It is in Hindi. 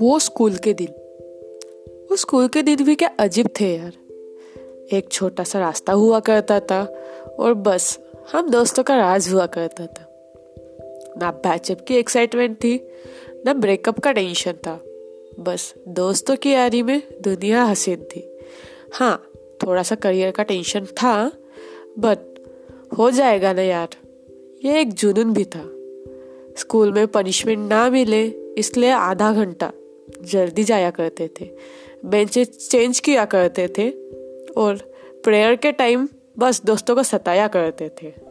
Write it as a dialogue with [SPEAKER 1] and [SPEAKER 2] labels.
[SPEAKER 1] वो स्कूल के दिन। वो स्कूल के दिन भी क्या अजीब थे यार। एक छोटा सा रास्ता हुआ करता था और बस हम दोस्तों का राज हुआ करता था। ना बैचअप की एक्साइटमेंट थी, ना ब्रेकअप का टेंशन था। बस दोस्तों की यारी में दुनिया हसीन थी। हाँ थोड़ा सा करियर का टेंशन था बट हो जाएगा ना यार। ये एक जुनून भी था। स्कूल में पनिशमेंट ना मिले, इसलिए आधा घंटा जल्दी जाया करते थे। बेंचे चेंज किया करते थे और प्रेयर के टाइम बस दोस्तों को सताया करते थे।